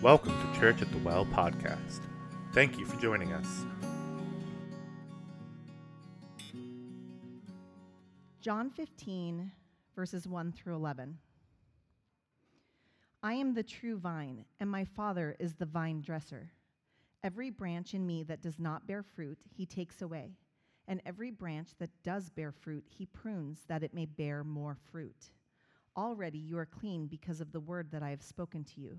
Welcome to Church at the Well podcast. Thank you for joining us. John 15, verses 1 through 11. I am the true vine, and my Father is the vine dresser. Every branch in me that does not bear fruit, he takes away. And every branch that does bear fruit, he prunes that it may bear more fruit. Already you are clean because of the word that I have spoken to you.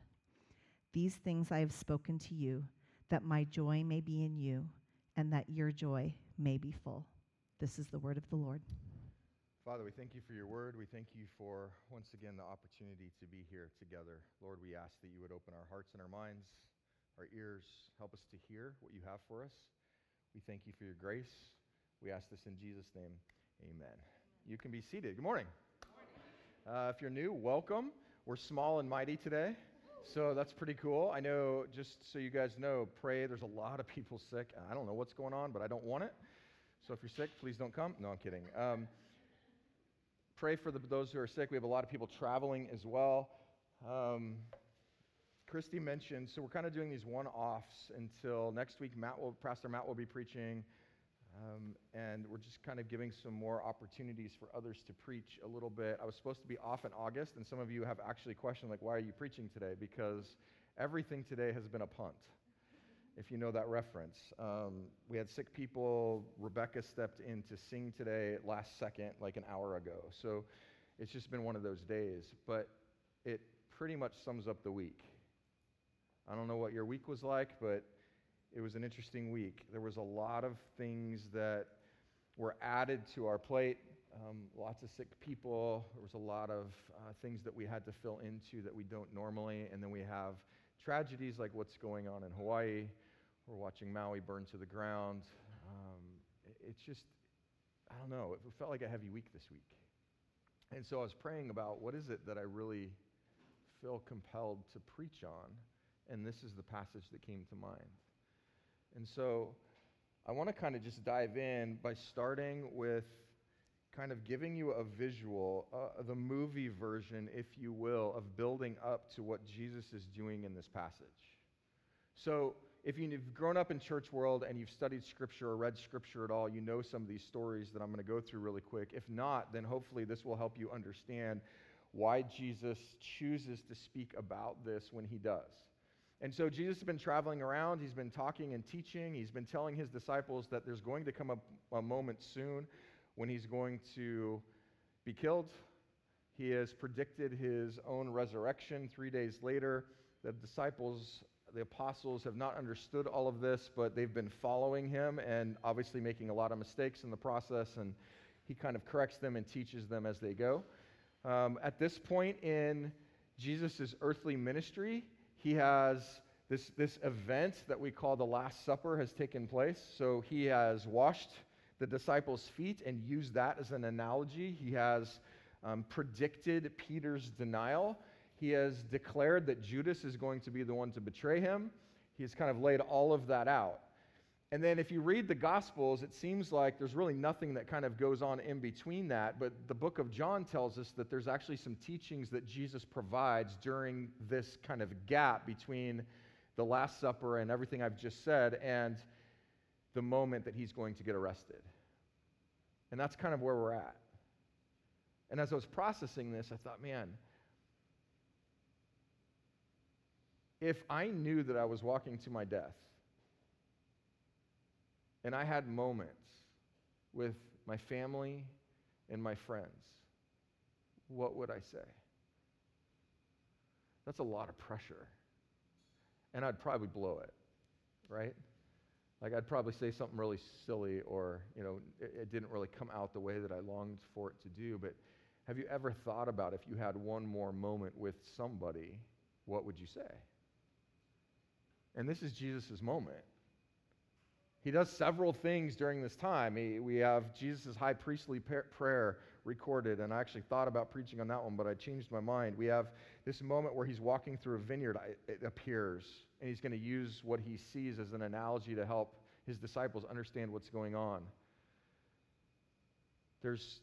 These things I have spoken to you, that my joy may be in you, and that your joy may be full. This is the word of the Lord. Father, we thank you for your word. We thank you for, once again, the opportunity to be here together. Lord, we ask that you would open our hearts and our minds, our ears, help us to hear what you have for us. We thank you for your grace. We ask this in Jesus' name. Amen. You can be seated. Good morning. Uh, if you're new, welcome. We're small and mighty today, so that's pretty cool. I know, just so you guys know, pray. There's a lot of people sick. I don't know what's going on, but I don't want it. So if you're sick, please don't come. No, I'm kidding. Um, pray for the, those who are sick. We have a lot of people traveling as well. Um, Christy mentioned, so we're kind of doing these one-offs until next week. Matt will, Pastor Matt will be preaching, um, and we're just kind of giving some more opportunities for others to preach a little bit. I was supposed to be off in August, and some of you have actually questioned, like, why are you preaching today? Because everything today has been a punt. If you know that reference, um, we had sick people. Rebecca stepped in to sing today last second, like an hour ago. So it's just been one of those days. But it pretty much sums up the week. I don't know what your week was like, but it was an interesting week. There was a lot of things that were added to our plate. Um, lots of sick people. There was a lot of uh, things that we had to fill into that we don't normally. And then we have tragedies like what's going on in Hawaii. We're watching Maui burn to the ground. Um, it's just, I don't know, it felt like a heavy week this week. And so I was praying about what is it that I really feel compelled to preach on and this is the passage that came to mind. And so I want to kind of just dive in by starting with kind of giving you a visual, uh, the movie version, if you will, of building up to what Jesus is doing in this passage. So, if you've grown up in church world and you've studied scripture or read scripture at all, you know some of these stories that I'm going to go through really quick. If not, then hopefully this will help you understand why Jesus chooses to speak about this when he does. And so Jesus has been traveling around. He's been talking and teaching. He's been telling his disciples that there's going to come a, a moment soon when he's going to be killed. He has predicted his own resurrection three days later. The disciples, the apostles, have not understood all of this, but they've been following him and obviously making a lot of mistakes in the process. And he kind of corrects them and teaches them as they go. Um, at this point in Jesus' earthly ministry, he has this, this event that we call the Last Supper has taken place. So he has washed the disciples' feet and used that as an analogy. He has um, predicted Peter's denial. He has declared that Judas is going to be the one to betray him. He's kind of laid all of that out. And then if you read the Gospels, it seems like there's really nothing that kind of goes on in between that. But the book of John tells us that there's actually some teachings that Jesus provides during this kind of gap between the Last Supper and everything I've just said and the moment that he's going to get arrested. And that's kind of where we're at. And as I was processing this, I thought, man, if I knew that I was walking to my death and I had moments with my family and my friends, what would I say? That's a lot of pressure. And I'd probably blow it, right? Like I'd probably say something really silly or, you know, it, it, didn't really come out the way that I longed for it to do. But have you ever thought about if you had one more moment with somebody, what would you say? And this is Jesus' moment. He does several things during this time. He, we have Jesus' high priestly prayer recorded, and I actually thought about preaching on that one, but I changed my mind. We have this moment where he's walking through a vineyard, it appears, and he's going to use what he sees as an analogy to help his disciples understand what's going on. There's,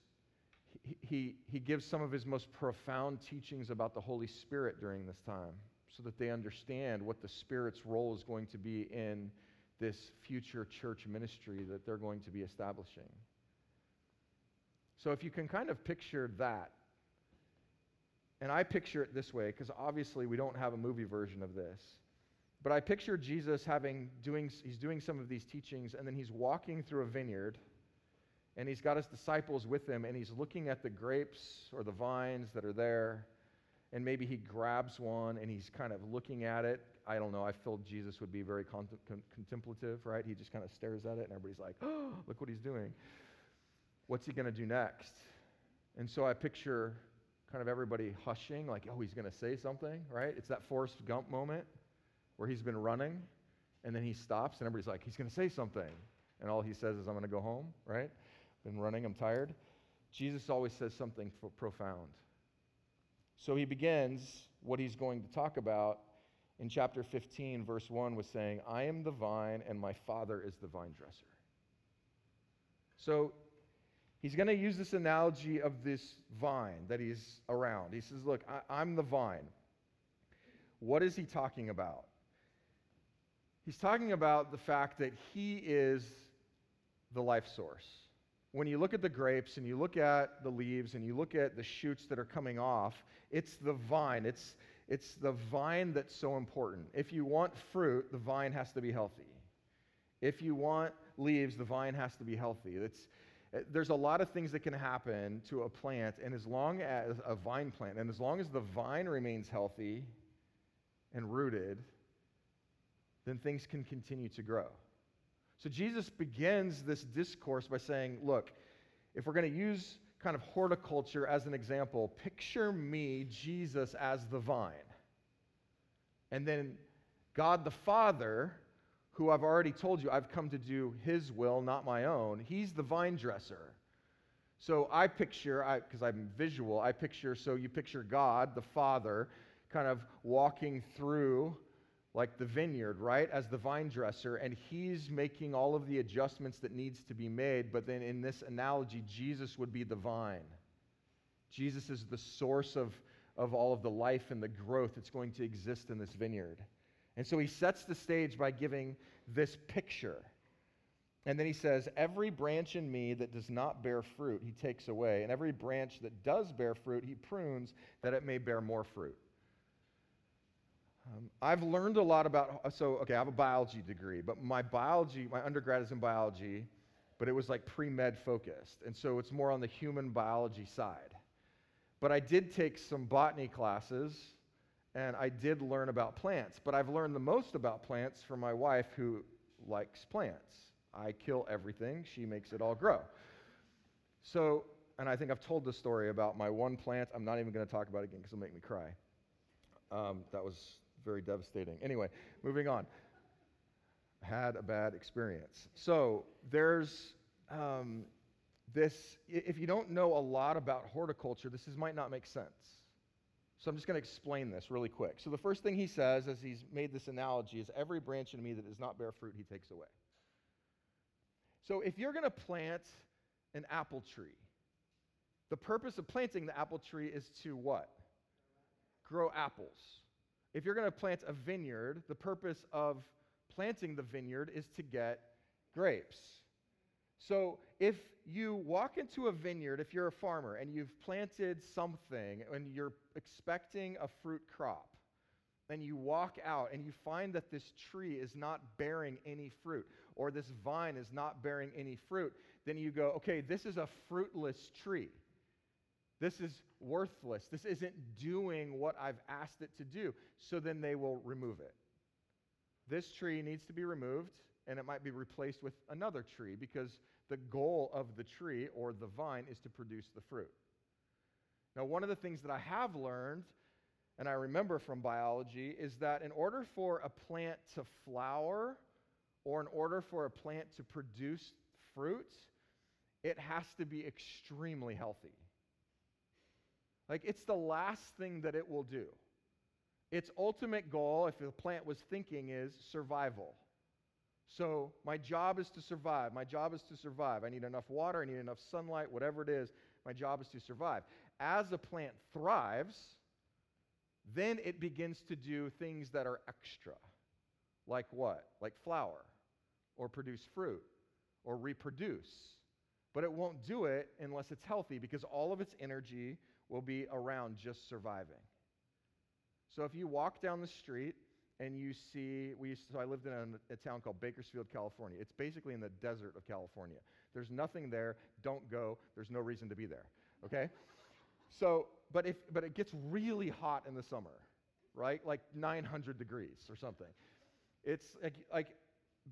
he, he, he gives some of his most profound teachings about the Holy Spirit during this time so that they understand what the Spirit's role is going to be in this future church ministry that they're going to be establishing. So if you can kind of picture that, and I picture it this way, because obviously we don't have a movie version of this. But I picture Jesus having doing he's doing some of these teachings, and then he's walking through a vineyard, and he's got his disciples with him, and he's looking at the grapes or the vines that are there, and maybe he grabs one and he's kind of looking at it. I don't know. I feel Jesus would be very con- con- contemplative, right? He just kind of stares at it, and everybody's like, "Oh, look what he's doing." what's he going to do next? And so I picture kind of everybody hushing, like, oh, he's going to say something, right? It's that Forrest Gump moment where he's been running and then he stops and everybody's like, he's going to say something. And all he says is, I'm going to go home, right? Been running, I'm tired. Jesus always says something profound. So he begins what he's going to talk about in chapter 15, verse 1, was saying, I am the vine and my father is the vine dresser. So he's going to use this analogy of this vine that he's around. He says, Look, I, am the vine. What is he talking about? He's talking about the fact that he is the life source. When you look at the grapes and you look at the leaves and you look at the shoots that are coming off, it's the vine. It's, it's the vine that's so important. If you want fruit, the vine has to be healthy. If you want leaves, the vine has to be healthy. It's, uh, there's a lot of things that can happen to a plant, and as long as a vine plant, and as long as the vine remains healthy and rooted, then things can continue to grow. So Jesus begins this discourse by saying, Look, if we're going to use kind of horticulture as an example, picture me, Jesus, as the vine. And then God the Father who I've already told you I've come to do his will, not my own. He's the vine dresser. So I picture, because I'm visual, I picture, so you picture God, the Father, kind of walking through like the vineyard, right, as the vine dresser, and he's making all of the adjustments that needs to be made. But then in this analogy, Jesus would be the vine. Jesus is the source of, of all of the life and the growth that's going to exist in this vineyard. And so he sets the stage by giving this picture. And then he says, Every branch in me that does not bear fruit, he takes away. And every branch that does bear fruit, he prunes that it may bear more fruit. Um, I've learned a lot about, so, okay, I have a biology degree, but my biology, my undergrad is in biology, but it was like pre med focused. And so it's more on the human biology side. But I did take some botany classes and I did learn about plants, but I've learned the most about plants from my wife who likes plants. I kill everything, she makes it all grow. So, and I think I've told the story about my one plant. I'm not even going to talk about it again because it'll make me cry. Um, that was very devastating. Anyway, moving on. Had a bad experience. So, there's um, this, if you don't know a lot about horticulture, this is, might not make sense. So I'm just going to explain this really quick. So the first thing he says as he's made this analogy is every branch in me that does not bear fruit, he takes away. So if you're going to plant an apple tree, the purpose of planting the apple tree is to what? Grow apples. If you're going to plant a vineyard, the purpose of planting the vineyard is to get grapes. So if you walk into a vineyard, if you're a farmer and you've planted something and you're expecting a fruit crop, and you walk out and you find that this tree is not bearing any fruit or this vine is not bearing any fruit, then you go, okay, this is a fruitless tree. This is worthless. This isn't doing what I've asked it to do. So then they will remove it. This tree needs to be removed and it might be replaced with another tree because the goal of the tree or the vine is to produce the fruit. Now, one of the things that I have learned and I remember from biology is that in order for a plant to flower or in order for a plant to produce fruit, it has to be extremely healthy. Like, it's the last thing that it will do. Its ultimate goal, if the plant was thinking, is survival. So, my job is to survive. My job is to survive. I need enough water, I need enough sunlight, whatever it is. My job is to survive. As a plant thrives, then it begins to do things that are extra. Like what? Like flower, or produce fruit, or reproduce. But it won't do it unless it's healthy because all of its energy will be around just surviving. So if you walk down the street and you see, we used to, so I lived in a, a, town called Bakersfield, California. It's basically in the desert of California. There's nothing there. Don't go. There's no reason to be there. Okay? So, but if but it gets really hot in the summer, right? Like 900 degrees or something. It's like, like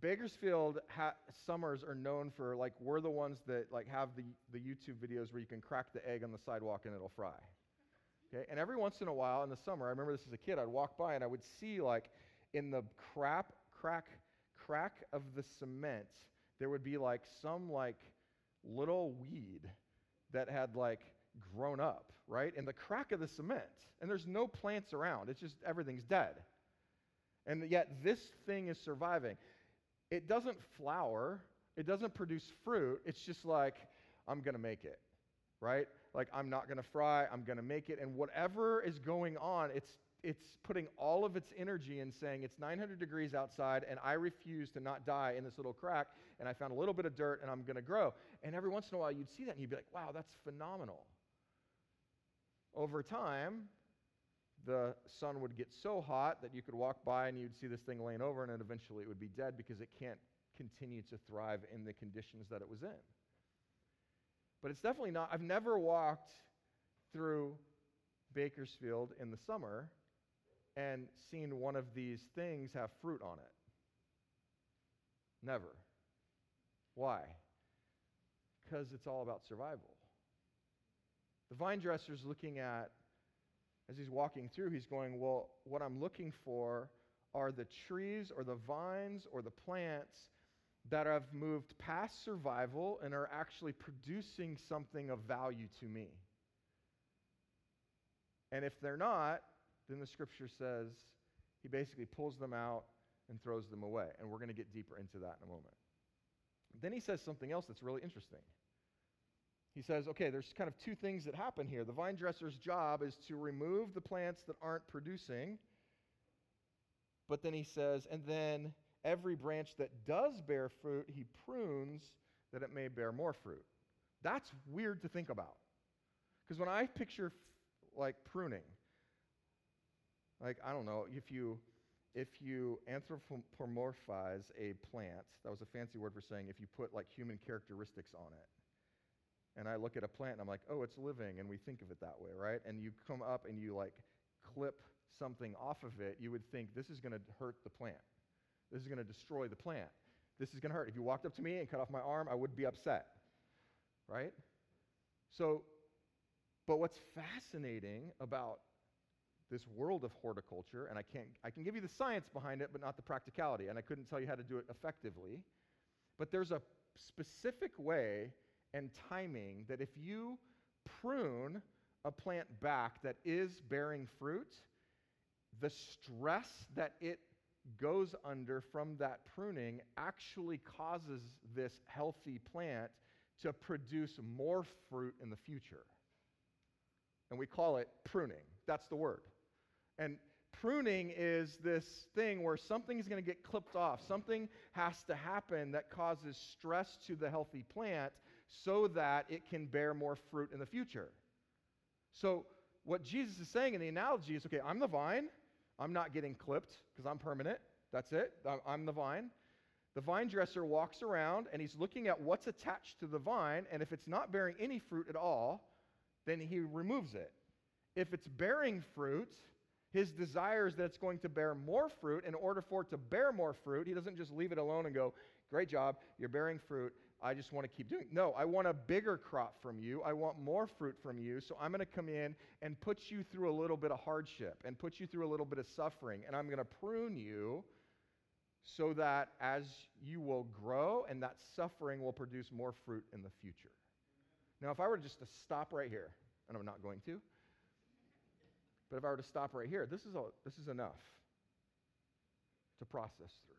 Bakersfield ha- summers are known for like we're the ones that like have the, the YouTube videos where you can crack the egg on the sidewalk and it'll fry. Okay? And every once in a while in the summer, I remember this as a kid, I'd walk by and I would see like in the crap crack crack of the cement, there would be like some like little weed that had like grown up, right? In the crack of the cement. And there's no plants around. It's just everything's dead. And yet this thing is surviving. It doesn't flower, it doesn't produce fruit. It's just like, I'm going to make it, right? Like, I'm not going to fry, I'm going to make it. And whatever is going on, it's it's putting all of its energy in saying it's 900 degrees outside and I refuse to not die in this little crack and I found a little bit of dirt and I'm going to grow. And every once in a while you'd see that and you'd be like, wow, that's phenomenal. Over time, the sun would get so hot that you could walk by and you'd see this thing laying over, and then eventually it would be dead because it can't continue to thrive in the conditions that it was in. But it's definitely not, I've never walked through Bakersfield in the summer and seen one of these things have fruit on it. Never. Why? Because it's all about survival. The vine dresser is looking at, as he's walking through, he's going, Well, what I'm looking for are the trees or the vines or the plants that have moved past survival and are actually producing something of value to me. And if they're not, then the scripture says he basically pulls them out and throws them away. And we're going to get deeper into that in a moment. Then he says something else that's really interesting he says, okay, there's kind of two things that happen here. The vine dresser's job is to remove the plants that aren't producing. But then he says, and then every branch that does bear fruit, he prunes that it may bear more fruit. That's weird to think about. Because when I picture like pruning, like I don't know, if you if you anthropomorphize a plant, that was a fancy word for saying if you put like human characteristics on it and I look at a plant and I'm like, oh, it's living, and we think of it that way, right? And you come up and you like clip something off of it, you would think this is going to hurt the plant. This is going to destroy the plant. This is going to hurt. If you walked up to me and cut off my arm, I would be upset, right? So, but what's fascinating about this world of horticulture, and I can't, I can give you the science behind it, but not the practicality, and I couldn't tell you how to do it effectively. But there's a specific way and timing that if you prune a plant back that is bearing fruit, the stress that it goes under from that pruning actually causes this healthy plant to produce more fruit in the future. And we call it pruning. That's the word. And pruning is this thing where something is going to get clipped off. Something has to happen that causes stress to the healthy plant so that it can bear more fruit in the future. So, what Jesus is saying in the analogy is okay, I'm the vine, I'm not getting clipped because I'm permanent. That's it. I'm- the vine. The vine dresser walks around and he's looking at what's attached to the vine, and if it's not bearing any fruit at all, then he removes it. If it's bearing fruit, his desire is that it's going to bear more fruit. In order for it to bear more fruit, he doesn't just leave it alone and go, Great job, you're bearing fruit. I just want to keep doing. No, I want a bigger crop from you. I want more fruit from you. So I'm going to come in and put you through a little bit of hardship and put you through a little bit of suffering. And I'm going to prune you so that as you will grow and that suffering will produce more fruit in the future. Now, if I were just to stop right here, and I'm not going to, but if I were to stop right here, this is, a, this is enough to process through.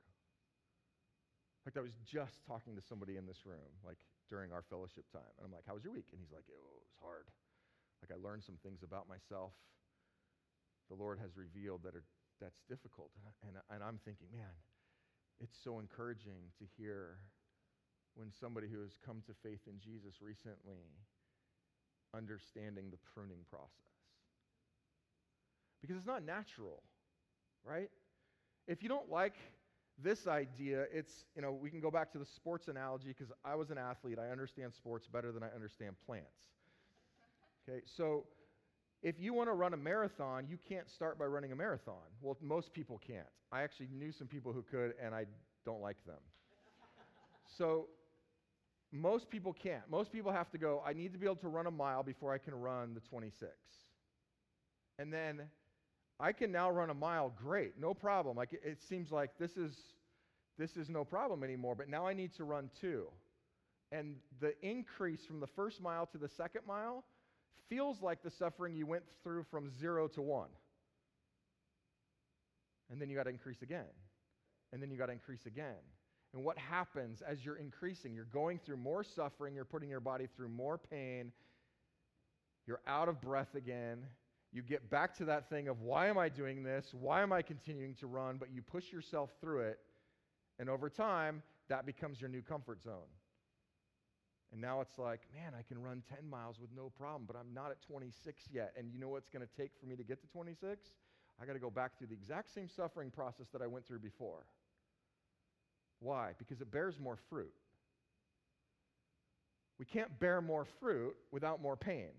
Fact, I was just talking to somebody in this room, like during our fellowship time, and I'm like, "How was your week?" And he's like, "It was hard. Like I learned some things about myself. The Lord has revealed that are, that's difficult." And, and I'm thinking, man, it's so encouraging to hear when somebody who has come to faith in Jesus recently understanding the pruning process. Because it's not natural, right? If you don't like this idea, it's, you know, we can go back to the sports analogy because I was an athlete. I understand sports better than I understand plants. Okay, so if you want to run a marathon, you can't start by running a marathon. Well, most people can't. I actually knew some people who could, and I don't like them. so most people can't. Most people have to go, I need to be able to run a mile before I can run the 26. And then I can now run a mile, great, no problem. Like it, it, seems like this is this is no problem anymore, but now I need to run two. And the increase from the first mile to the second mile feels like the suffering you went through from zero to one. And then you got to increase again. And then you got to increase again. And what happens as you're increasing? You're going through more suffering, you're putting your body through more pain, you're out of breath again, you get back to that thing of why am I doing this? Why am I continuing to run? But you push yourself through it. And over time, that becomes your new comfort zone. And now it's like, man, I can run 10 miles with no problem, but I'm not at 26 yet. And you know what's going to take for me to get to 26? I got to go back through the exact same suffering process that I went through before. Why? Because it bears more fruit. We can't bear more fruit without more pain.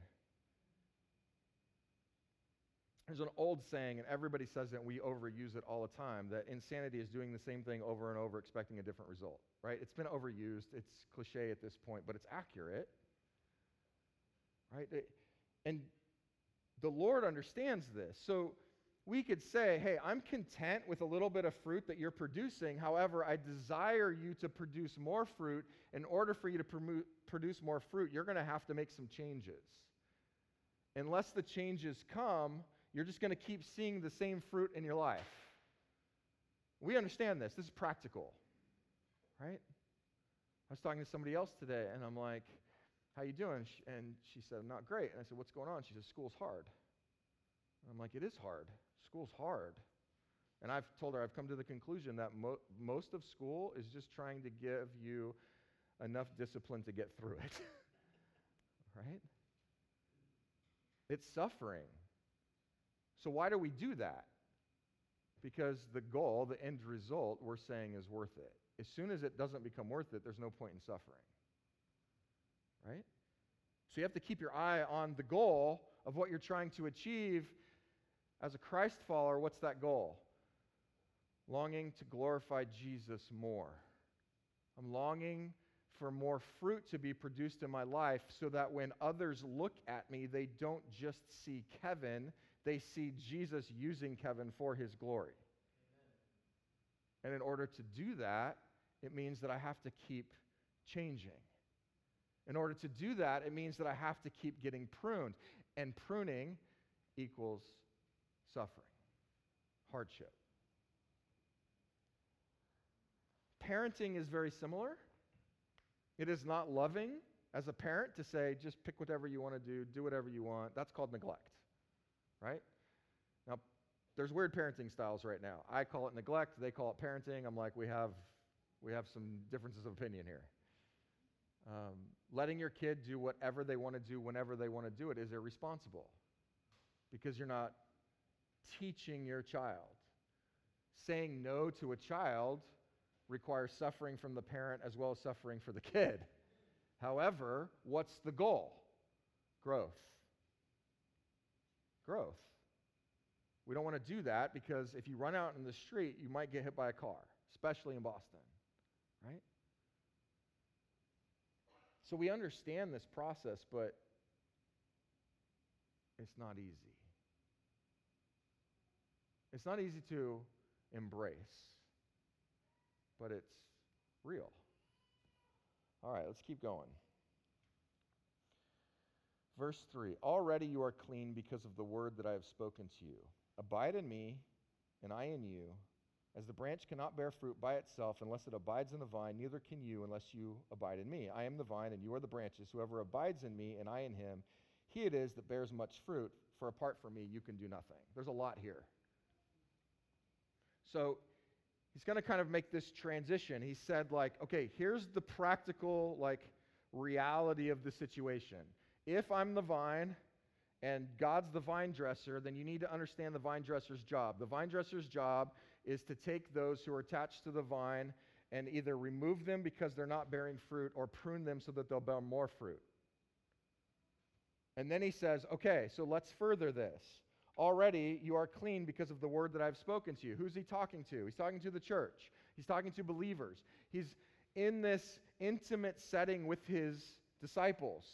There's an old saying, and everybody says it, and we overuse it all the time, that insanity is doing the same thing over and over, expecting a different result, right? It's been overused. It's cliche at this point, but it's accurate, right? It, and the Lord understands this. So we could say, hey, I'm content with a little bit of fruit that you're producing. However, I desire you to produce more fruit. In order for you to produce more fruit, you're going to have to make some changes. Unless the changes come, you're just going to keep seeing the same fruit in your life. We understand this. This is practical, right? I was talking to somebody else today, and I'm like, "How you doing?" And she said, I'm "Not great." And I said, "What's going on?" She said, "School's hard." And I'm like, "It is hard. School's hard." And I've told her I've come to the conclusion that mo- most of school is just trying to give you enough discipline to get through it. right? It's suffering. So, why do we do that? Because the goal, the end result, we're saying is worth it. As soon as it doesn't become worth it, there's no point in suffering. Right? So, you have to keep your eye on the goal of what you're trying to achieve. As a Christ follower, what's that goal? Longing to glorify Jesus more. I'm longing for more fruit to be produced in my life so that when others look at me, they don't just see Kevin, they see Jesus using Kevin for his glory. Amen. And in order to do that, it means that I have to keep changing. In order to do that, it means that I have to keep getting pruned. And pruning equals suffering, hardship. Parenting is very similar. It is not loving as a parent to say, just pick whatever you want to do, do whatever you want. That's called neglect right? Now, there's weird parenting styles right now. I call it neglect, they call it parenting. I'm like, we have, we have some differences of opinion here. Um, letting your kid do whatever they want to do whenever they want to do it is irresponsible because you're not teaching your child. Saying no to a child requires suffering from the parent as well as suffering for the kid. However, what's the goal? Growth. Growth. We don't want to do that because if you run out in the street, you might get hit by a car, especially in Boston, right? So we understand this process, but it's not easy. It's not easy to embrace, but it's real. All right, let's keep going. Verse 3 Already you are clean because of the word that I have spoken to you. Abide in me, and I in you. As the branch cannot bear fruit by itself unless it abides in the vine, neither can you unless you abide in me. I am the vine, and you are the branches. Whoever abides in me, and I in him, he it is that bears much fruit. For apart from me, you can do nothing. There's a lot here. So he's going to kind of make this transition. He said, like, okay, here's the practical, like, reality of the situation. If I'm the vine and God's the vine dresser, then you need to understand the vine dresser's job. The vine dresser's job is to take those who are attached to the vine and either remove them because they're not bearing fruit or prune them so that they'll bear more fruit. And then he says, okay, so let's further this. Already you are clean because of the word that I've spoken to you. Who's he talking to? He's talking to the church, he's talking to believers. He's in this intimate setting with his disciples.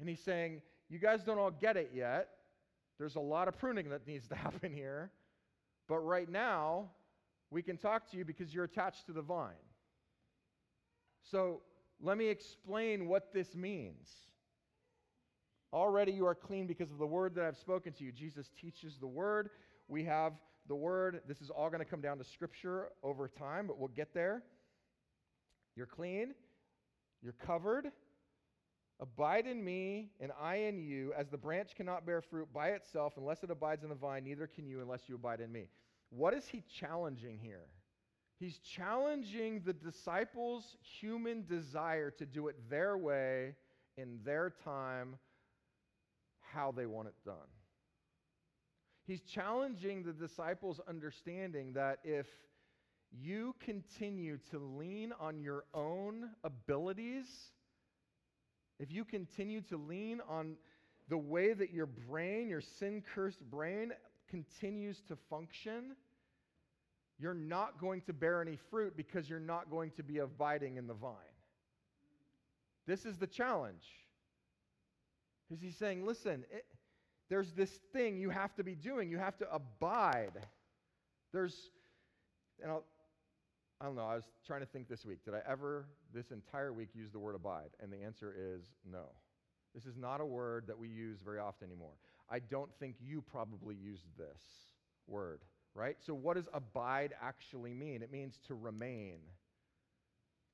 And he's saying, You guys don't all get it yet. There's a lot of pruning that needs to happen here. But right now, we can talk to you because you're attached to the vine. So let me explain what this means. Already you are clean because of the word that I've spoken to you. Jesus teaches the word. We have the word. This is all going to come down to scripture over time, but we'll get there. You're clean. You're covered. Abide in me, and I in you, as the branch cannot bear fruit by itself unless it abides in the vine, neither can you unless you abide in me. What is he challenging here? He's challenging the disciples' human desire to do it their way, in their time, how they want it done. He's challenging the disciples' understanding that if you continue to lean on your own abilities, if you continue to lean on the way that your brain, your sin cursed brain, continues to function, you're not going to bear any fruit because you're not going to be abiding in the vine. This is the challenge. Because he's saying, listen, it, there's this thing you have to be doing. You have to abide. There's, and I'll, I don't know, I was trying to think this week. Did I ever, this entire week, use the word abide? And the answer is no. This is not a word that we use very often anymore. I don't think you probably used this word, right? So, what does abide actually mean? It means to remain,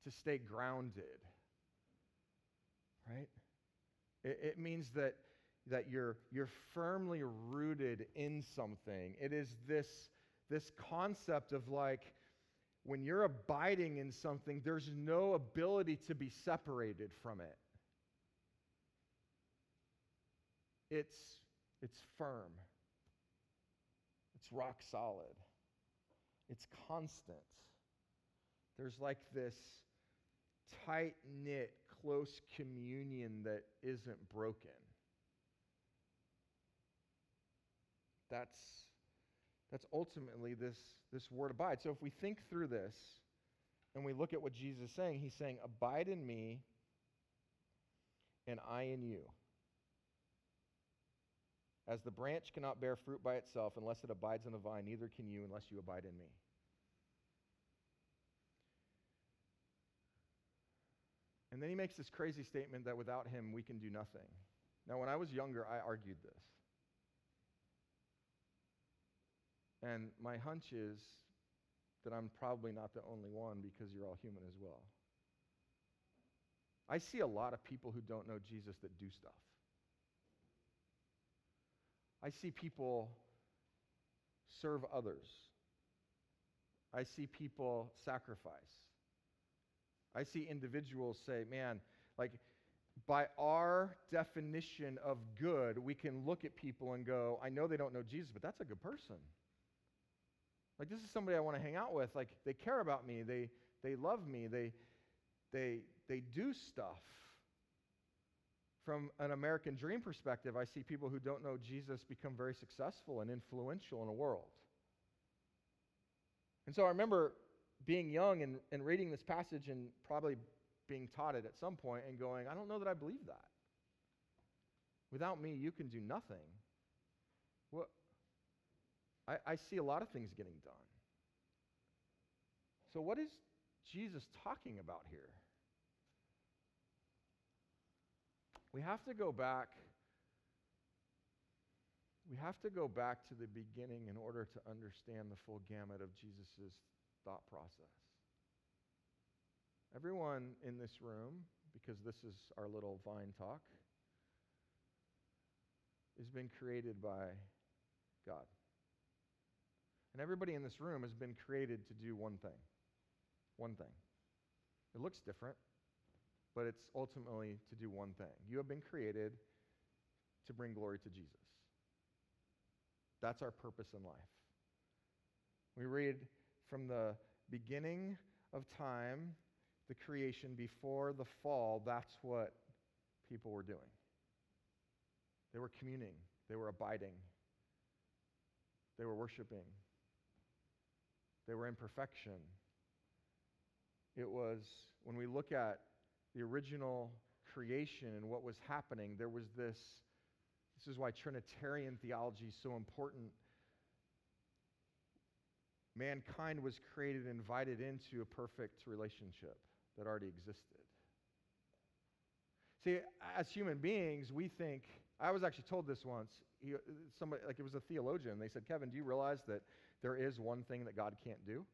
to stay grounded, right? It, it means that, that you're, you're firmly rooted in something. It is this, this concept of like, when you're abiding in something, there's no ability to be separated from it. It's, it's firm, it's rock solid, it's constant. There's like this tight knit close communion that isn't broken. That's, that's ultimately this, this word abide. So if we think through this and we look at what Jesus is saying, he's saying, Abide in me and I in you. As the branch cannot bear fruit by itself unless it abides in the vine, neither can you unless you abide in me. And then he makes this crazy statement that without him we can do nothing. Now, when I was younger, I argued this. And my hunch is that I'm probably not the only one because you're all human as well. I see a lot of people who don't know Jesus that do stuff. I see people serve others. I see people sacrifice. I see individuals say, man, like, by our definition of good, we can look at people and go, I know they don't know Jesus, but that's a good person. Like, this is somebody I want to hang out with. Like, they care about me. They, they love me. They, they, they do stuff. From an American dream perspective, I see people who don't know Jesus become very successful and influential in a world. And so I remember being young and, and reading this passage and probably being taught it at some point and going, I don't know that I believe that. Without me, you can do nothing. I, I see a lot of things getting done. So, what is Jesus talking about here? We have to go back. We have to go back to the beginning in order to understand the full gamut of Jesus' thought process. Everyone in this room, because this is our little vine talk, has been created by God. And everybody in this room has been created to do one thing. One thing. It looks different, but it's ultimately to do one thing. You have been created to bring glory to Jesus. That's our purpose in life. We read from the beginning of time, the creation before the fall, that's what people were doing. They were communing, they were abiding, they were worshiping, they were in perfection. It was, when we look at the original creation and what was happening, there was this. This is why Trinitarian theology is so important. Mankind was created and invited into a perfect relationship that already existed. See, as human beings, we think. I was actually told this once. He, somebody, like it was a theologian. They said, Kevin, do you realize that there is one thing that God can't do?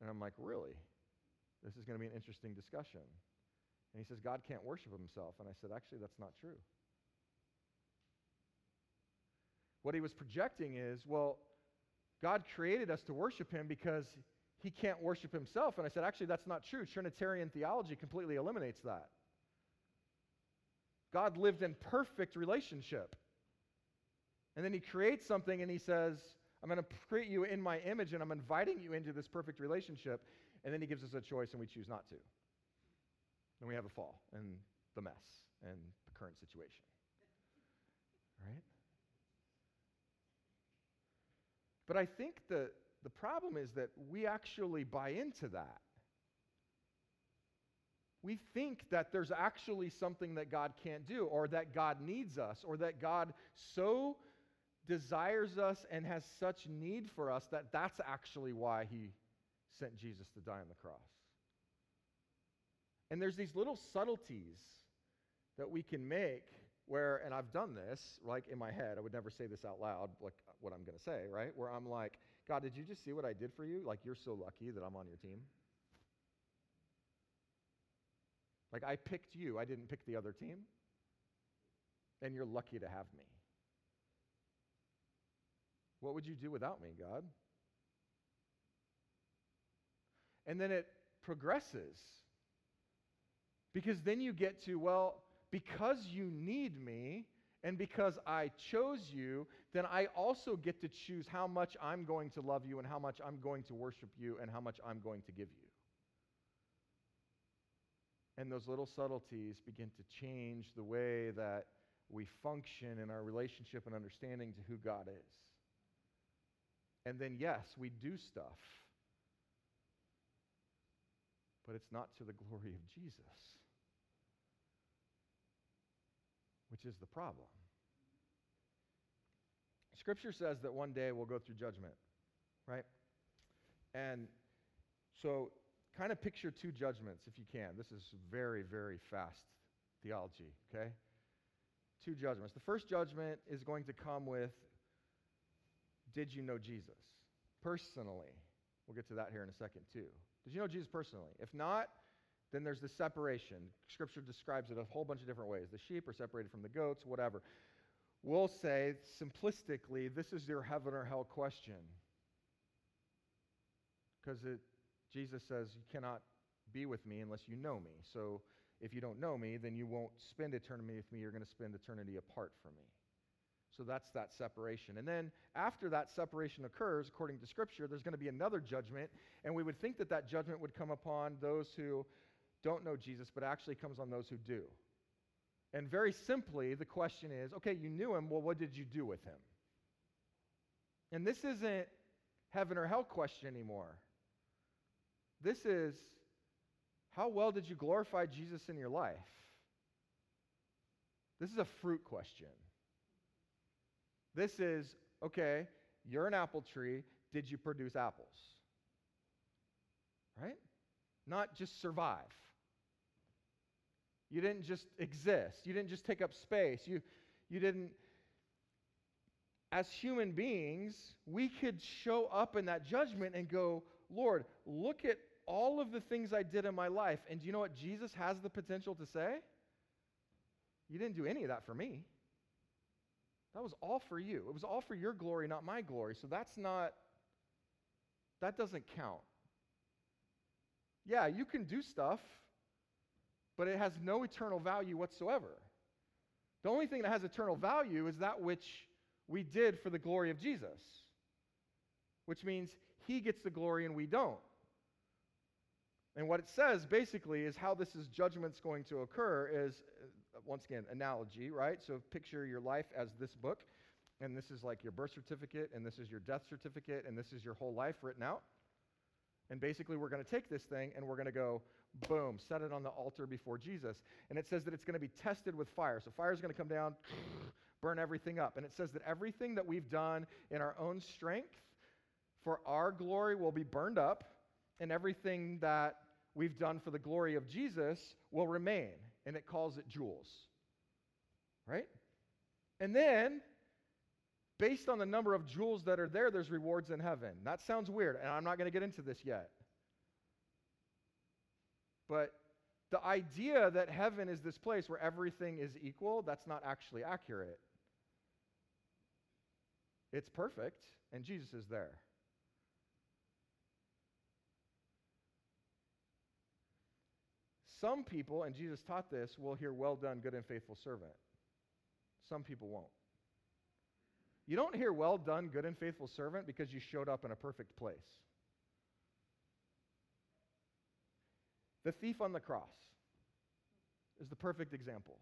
And I'm like, really? This is going to be an interesting discussion. And he says, God can't worship himself. And I said, actually, that's not true. What he was projecting is, well, God created us to worship him because he can't worship himself. And I said, actually, that's not true. Trinitarian theology completely eliminates that. God lived in perfect relationship. And then he creates something and he says, I'm going to create you in my image and I'm inviting you into this perfect relationship. And then he gives us a choice and we choose not to. And we have a fall and the mess and the current situation. Right? But I think the, the problem is that we actually buy into that. We think that there's actually something that God can't do, or that God needs us, or that God so desires us and has such need for us that that's actually why he sent Jesus to die on the cross. And there's these little subtleties that we can make where, and I've done this, like in my head, I would never say this out loud, like what I'm going to say, right? Where I'm like, God, did you just see what I did for you? Like, you're so lucky that I'm on your team. Like, I picked you, I didn't pick the other team. And you're lucky to have me. What would you do without me, God? And then it progresses. Because then you get to, well, because you need me and because I chose you, then I also get to choose how much I'm going to love you and how much I'm going to worship you and how much I'm going to give you. And those little subtleties begin to change the way that we function in our relationship and understanding to who God is. And then, yes, we do stuff, but it's not to the glory of Jesus, which is the problem. Scripture says that one day we'll go through judgment, right? And so, kind of picture two judgments if you can. This is very, very fast theology, okay? Two judgments. The first judgment is going to come with did you know Jesus personally? We'll get to that here in a second, too. Did you know Jesus personally? If not, then there's the separation. Scripture describes it a whole bunch of different ways. The sheep are separated from the goats, whatever. We'll say simplistically, this is your heaven or hell question. Because Jesus says, You cannot be with me unless you know me. So if you don't know me, then you won't spend eternity with me. You're going to spend eternity apart from me. So that's that separation. And then after that separation occurs, according to Scripture, there's going to be another judgment. And we would think that that judgment would come upon those who don't know Jesus, but actually comes on those who do. And very simply, the question is okay, you knew him. Well, what did you do with him? And this isn't heaven or hell question anymore. This is how well did you glorify Jesus in your life? This is a fruit question. This is okay, you're an apple tree. Did you produce apples? Right? Not just survive. You didn't just exist. You didn't just take up space. You, you didn't. As human beings, we could show up in that judgment and go, Lord, look at all of the things I did in my life. And do you know what Jesus has the potential to say? You didn't do any of that for me. That was all for you. It was all for your glory, not my glory. So that's not, that doesn't count. Yeah, you can do stuff, but it has no eternal value whatsoever. The only thing that has eternal value is that which we did for the glory of Jesus, which means he gets the glory and we don't. And what it says basically is how this is judgment's going to occur is Uh, once again analogy, right? So picture your life as this book and this is like your birth certificate and this is your death certificate and this is your whole life written out. And basically we're going to take this thing and we're going to go boom, set it on the altar before Jesus. And it says that it's going to be tested with fire. So fire is going to come down, burn everything up. And it says that everything that we've done in our own strength for our glory will be burned up and everything that we've done for the glory of Jesus will remain. And it calls it jewels. Right? And then, based on the number of jewels that are there, there's rewards in heaven. That sounds weird, and I'm not going to get into this yet. But the idea that heaven is this place where everything is equal, that's not actually accurate. It's perfect, and Jesus is there. Some people, and Jesus taught this, will hear, Well done, good and faithful servant. Some people won't. You don't hear, Well done, good and faithful servant, because you showed up in a perfect place. The thief on the cross is the perfect example.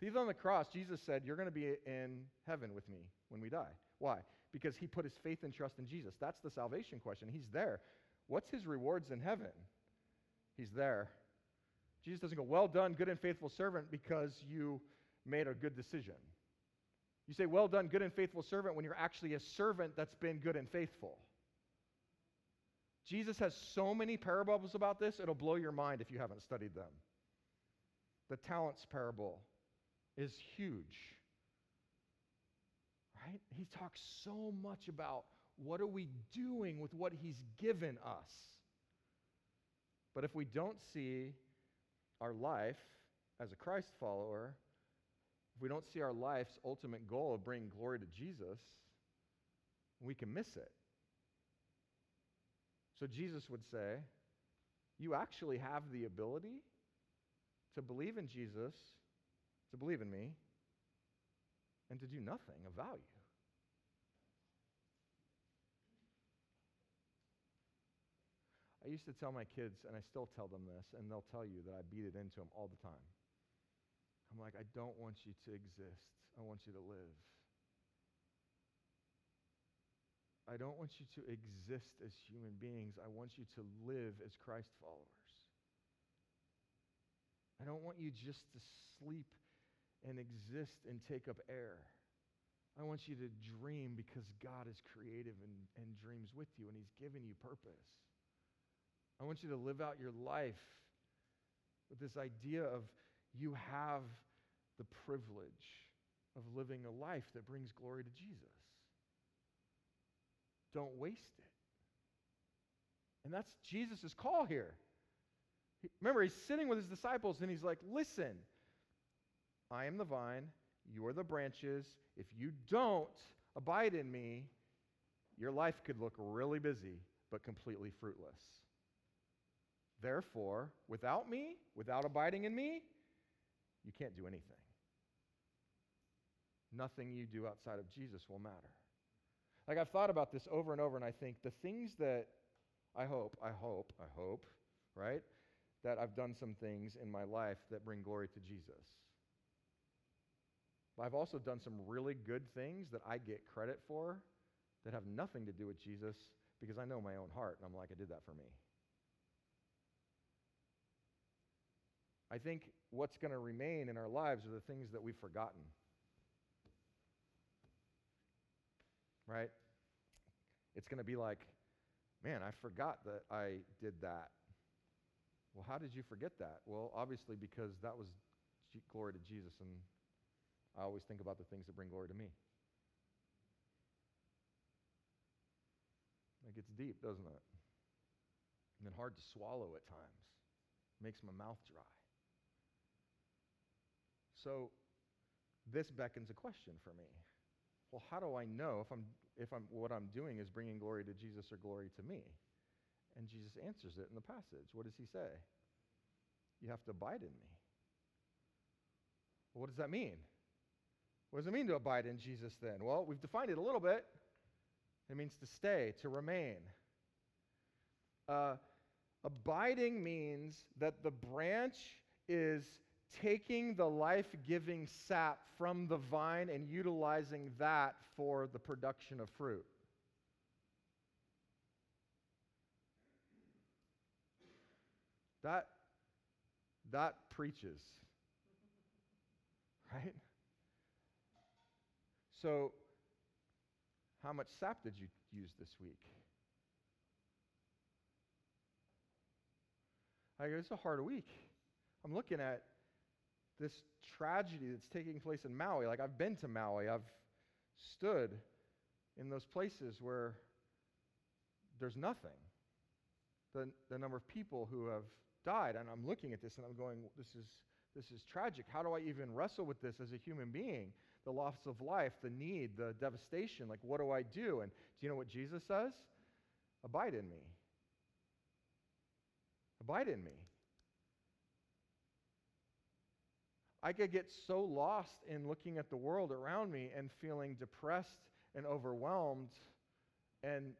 Thief on the cross, Jesus said, You're going to be in heaven with me when we die. Why? Because he put his faith and trust in Jesus. That's the salvation question. He's there. What's his rewards in heaven? He's there. Jesus doesn't go, Well done, good and faithful servant, because you made a good decision. You say, Well done, good and faithful servant, when you're actually a servant that's been good and faithful. Jesus has so many parables about this, it'll blow your mind if you haven't studied them. The talents parable is huge. Right? He talks so much about what are we doing with what he's given us. But if we don't see our life as a Christ follower, if we don't see our life's ultimate goal of bringing glory to Jesus, we can miss it. So Jesus would say, You actually have the ability to believe in Jesus, to believe in me, and to do nothing of value. I used to tell my kids, and I still tell them this, and they'll tell you that I beat it into them all the time. I'm like, I don't want you to exist. I want you to live. I don't want you to exist as human beings. I want you to live as Christ followers. I don't want you just to sleep and exist and take up air. I want you to dream because God is creative and, and dreams with you, and He's given you purpose. I want you to live out your life with this idea of you have the privilege of living a life that brings glory to Jesus. Don't waste it. And that's Jesus' call here. Remember, he's sitting with his disciples and he's like, Listen, I am the vine, you are the branches. If you don't abide in me, your life could look really busy, but completely fruitless. Therefore, without me, without abiding in me, you can't do anything. Nothing you do outside of Jesus will matter. Like I've thought about this over and over, and I think the things that I hope, I hope, I hope, right, that I've done some things in my life that bring glory to Jesus. But I've also done some really good things that I get credit for that have nothing to do with Jesus because I know my own heart, and I'm like, I did that for me. I think what's going to remain in our lives are the things that we've forgotten. Right? It's going to be like, man, I forgot that I did that. Well, how did you forget that? Well, obviously, because that was glory to Jesus, and I always think about the things that bring glory to me. It gets deep, doesn't it? And then hard to swallow at times. Makes my mouth dry. So this beckons a question for me. Well, how do I know if I'm if I'm what I'm doing is bringing glory to Jesus or glory to me? And Jesus answers it in the passage. What does he say? You have to abide in me. Well, what does that mean? What does it mean to abide in Jesus then? Well, we've defined it a little bit. It means to stay, to remain. Uh, abiding means that the branch is taking the life giving sap from the vine and utilizing that for the production of fruit. That, that preaches. Right? So, how much sap did you use this week? I go, it's a hard week. I'm looking at this tragedy that's taking place in Maui. Like, I've been to Maui, I've stood in those places where there's nothing. The, the number of people who have died, and I'm looking at this and I'm going, this is, this is tragic. How do I even wrestle with this as a human being? The loss of life, the need, the devastation. Like, what do I do? And do you know what Jesus says? Abide in me. Abide in me. I could get so lost in looking at the world around me and feeling depressed and overwhelmed and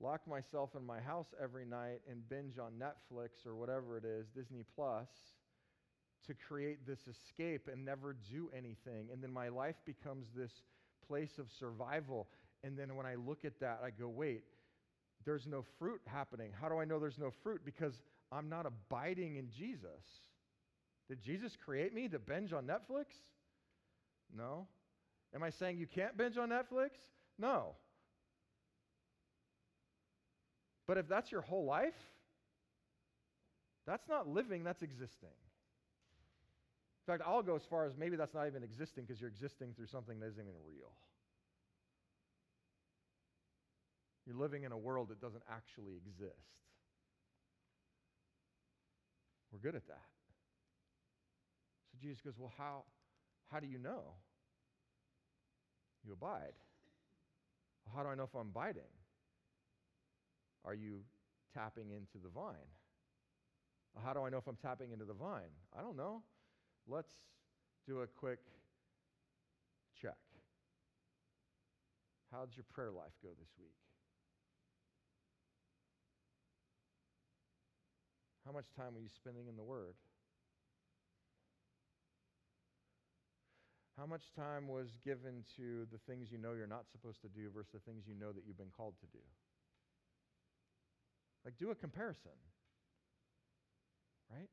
lock myself in my house every night and binge on Netflix or whatever it is, Disney Plus, to create this escape and never do anything. And then my life becomes this place of survival. And then when I look at that, I go, wait, there's no fruit happening. How do I know there's no fruit? Because I'm not abiding in Jesus. Did Jesus create me to binge on Netflix? No. Am I saying you can't binge on Netflix? No. But if that's your whole life, that's not living, that's existing. In fact, I'll go as far as maybe that's not even existing because you're existing through something that isn't even real. You're living in a world that doesn't actually exist. We're good at that. Jesus goes, Well, how, how do you know? You abide. Well, how do I know if I'm abiding? Are you tapping into the vine? Well, how do I know if I'm tapping into the vine? I don't know. Let's do a quick check. How'd your prayer life go this week? How much time are you spending in the Word? How much time was given to the things you know you're not supposed to do versus the things you know that you've been called to do? Like, do a comparison, right?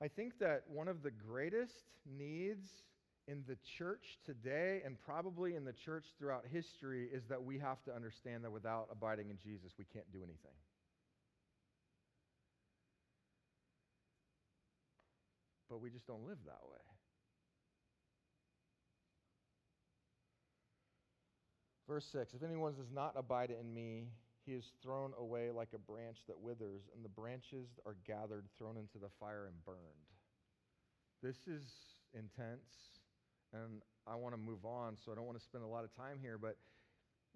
I think that one of the greatest needs in the church today and probably in the church throughout history is that we have to understand that without abiding in Jesus, we can't do anything. But we just don't live that way. Verse 6 If anyone does not abide in me, he is thrown away like a branch that withers, and the branches are gathered, thrown into the fire, and burned. This is intense, and I want to move on, so I don't want to spend a lot of time here. But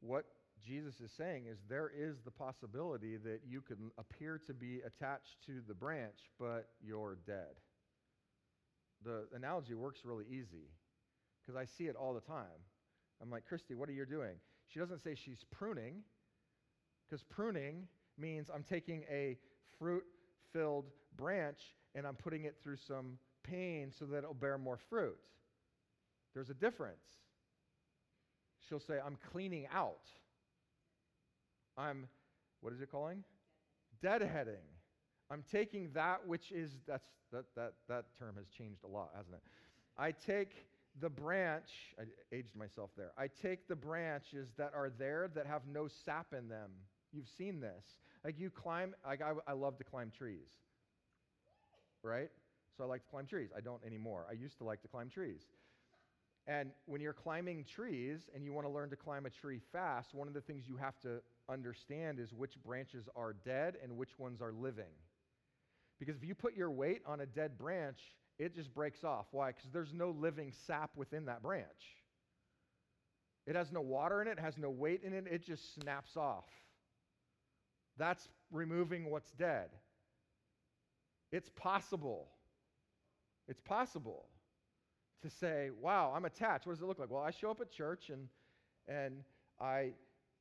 what Jesus is saying is there is the possibility that you can appear to be attached to the branch, but you're dead. The analogy works really easy because I see it all the time. I'm like, Christy, what are you doing? She doesn't say she's pruning, because pruning means I'm taking a fruit filled branch and I'm putting it through some pain so that it'll bear more fruit. There's a difference. She'll say, I'm cleaning out. I'm, what is it calling? Deadheading. I'm taking that which is, that's, that, that, that term has changed a lot, hasn't it? I take the branch, I aged myself there. I take the branches that are there that have no sap in them. You've seen this. Like you climb, like I, I love to climb trees, right? So I like to climb trees. I don't anymore. I used to like to climb trees. And when you're climbing trees and you want to learn to climb a tree fast, one of the things you have to understand is which branches are dead and which ones are living. Because if you put your weight on a dead branch, it just breaks off. Why? Because there's no living sap within that branch. It has no water in it, has no weight in it, it just snaps off. That's removing what's dead. It's possible. It's possible to say, wow, I'm attached. What does it look like? Well, I show up at church and, and I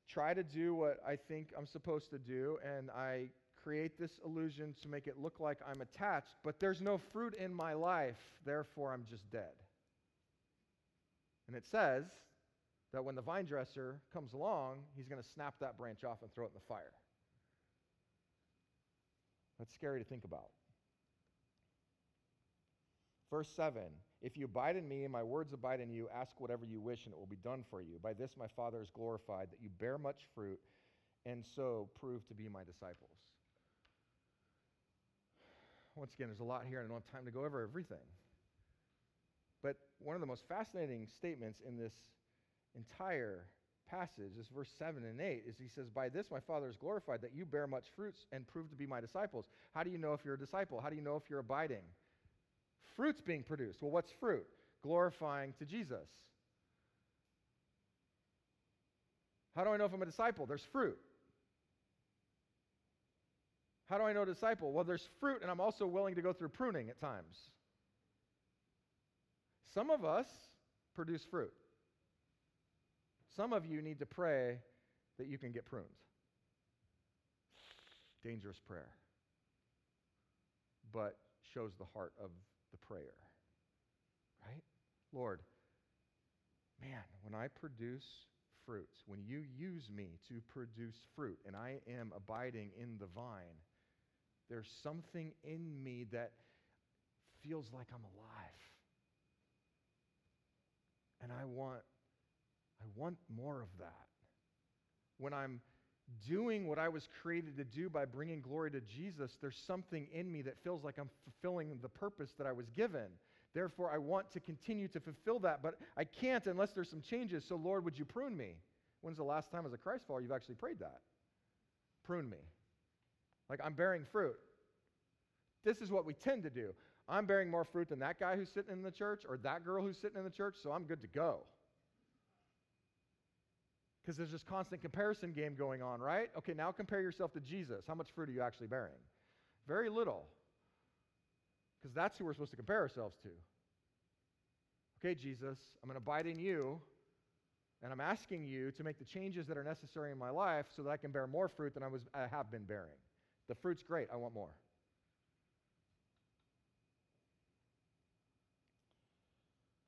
try to do what I think I'm supposed to do, and I create this illusion to make it look like I'm attached, but there's no fruit in my life, therefore I'm just dead. And it says that when the vine dresser comes along, he's going to snap that branch off and throw it in the fire. That's scary to think about. Verse 7 If you abide in me and my words abide in you, ask whatever you wish and it will be done for you. By this my Father is glorified, that you bear much fruit and so prove to be my disciples. Once again, there's a lot here and I don't have time to go over everything. But one of the most fascinating statements in this entire passage, this verse 7 and 8, is he says, By this my Father is glorified, that you bear much fruits and prove to be my disciples. How do you know if you're a disciple? How do you know if you're abiding? Fruit's being produced. Well, what's fruit? Glorifying to Jesus. How do I know if I'm a disciple? There's fruit. How do I know disciple? Well, there's fruit, and I'm also willing to go through pruning at times. Some of us produce fruit. Some of you need to pray that you can get pruned. Dangerous prayer, but shows the heart of the prayer. Right? Lord, man, when I produce fruit, when you use me to produce fruit, and I am abiding in the vine, there's something in me that feels like I'm alive. And I want I want more of that. When I'm doing what I was created to do by bringing glory to Jesus, there's something in me that feels like I'm fulfilling the purpose that I was given. Therefore, I want to continue to fulfill that, but I can't unless there's some changes. So, Lord, would you prune me? When's the last time as a Christ follower you've actually prayed that? Prune me. Like I'm bearing fruit. This is what we tend to do. I'm bearing more fruit than that guy who's sitting in the church or that girl who's sitting in the church, so I'm good to go. Because there's this constant comparison game going on, right? Okay, now compare yourself to Jesus. How much fruit are you actually bearing? Very little. Because that's who we're supposed to compare ourselves to. Okay, Jesus, I'm going to abide in you, and I'm asking you to make the changes that are necessary in my life so that I can bear more fruit than I, was, I have been bearing. The fruit's great, I want more.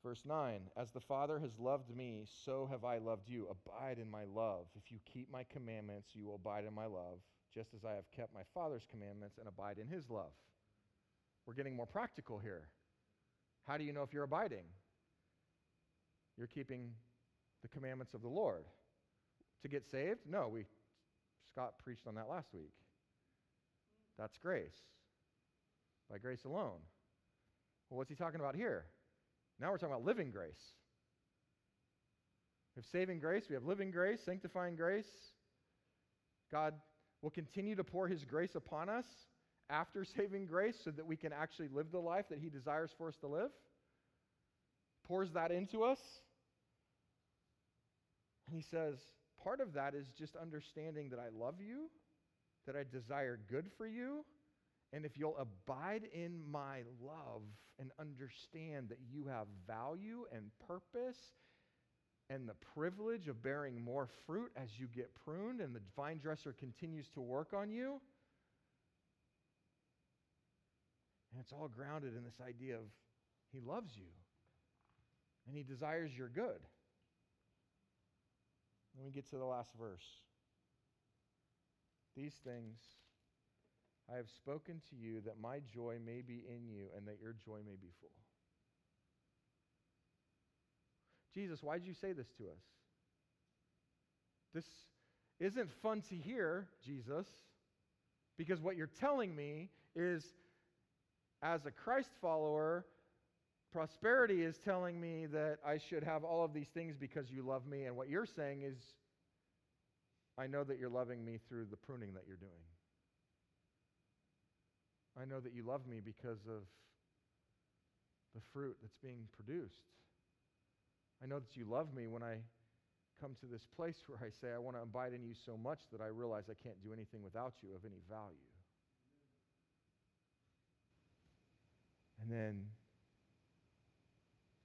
Verse 9 As the Father has loved me, so have I loved you. Abide in my love. If you keep my commandments, you will abide in my love, just as I have kept my Father's commandments and abide in his love. We're getting more practical here. How do you know if you're abiding? You're keeping the commandments of the Lord. To get saved? No, we Scott preached on that last week. That's grace. By grace alone. Well, what's he talking about here? Now we're talking about living grace. We have saving grace, we have living grace, sanctifying grace. God will continue to pour his grace upon us after saving grace so that we can actually live the life that he desires for us to live. pours that into us. And he says, part of that is just understanding that I love you, that I desire good for you, and if you'll abide in my love and understand that you have value and purpose and the privilege of bearing more fruit as you get pruned and the vine dresser continues to work on you. And it's all grounded in this idea of He loves you and He desires your good. Let me get to the last verse. These things I have spoken to you that my joy may be in you and that your joy may be full. Jesus, why did you say this to us? This isn't fun to hear, Jesus, because what you're telling me is, as a Christ follower, prosperity is telling me that I should have all of these things because you love me. And what you're saying is, I know that you're loving me through the pruning that you're doing. I know that you love me because of the fruit that's being produced. I know that you love me when I come to this place where I say, I want to abide in you so much that I realize I can't do anything without you of any value. And then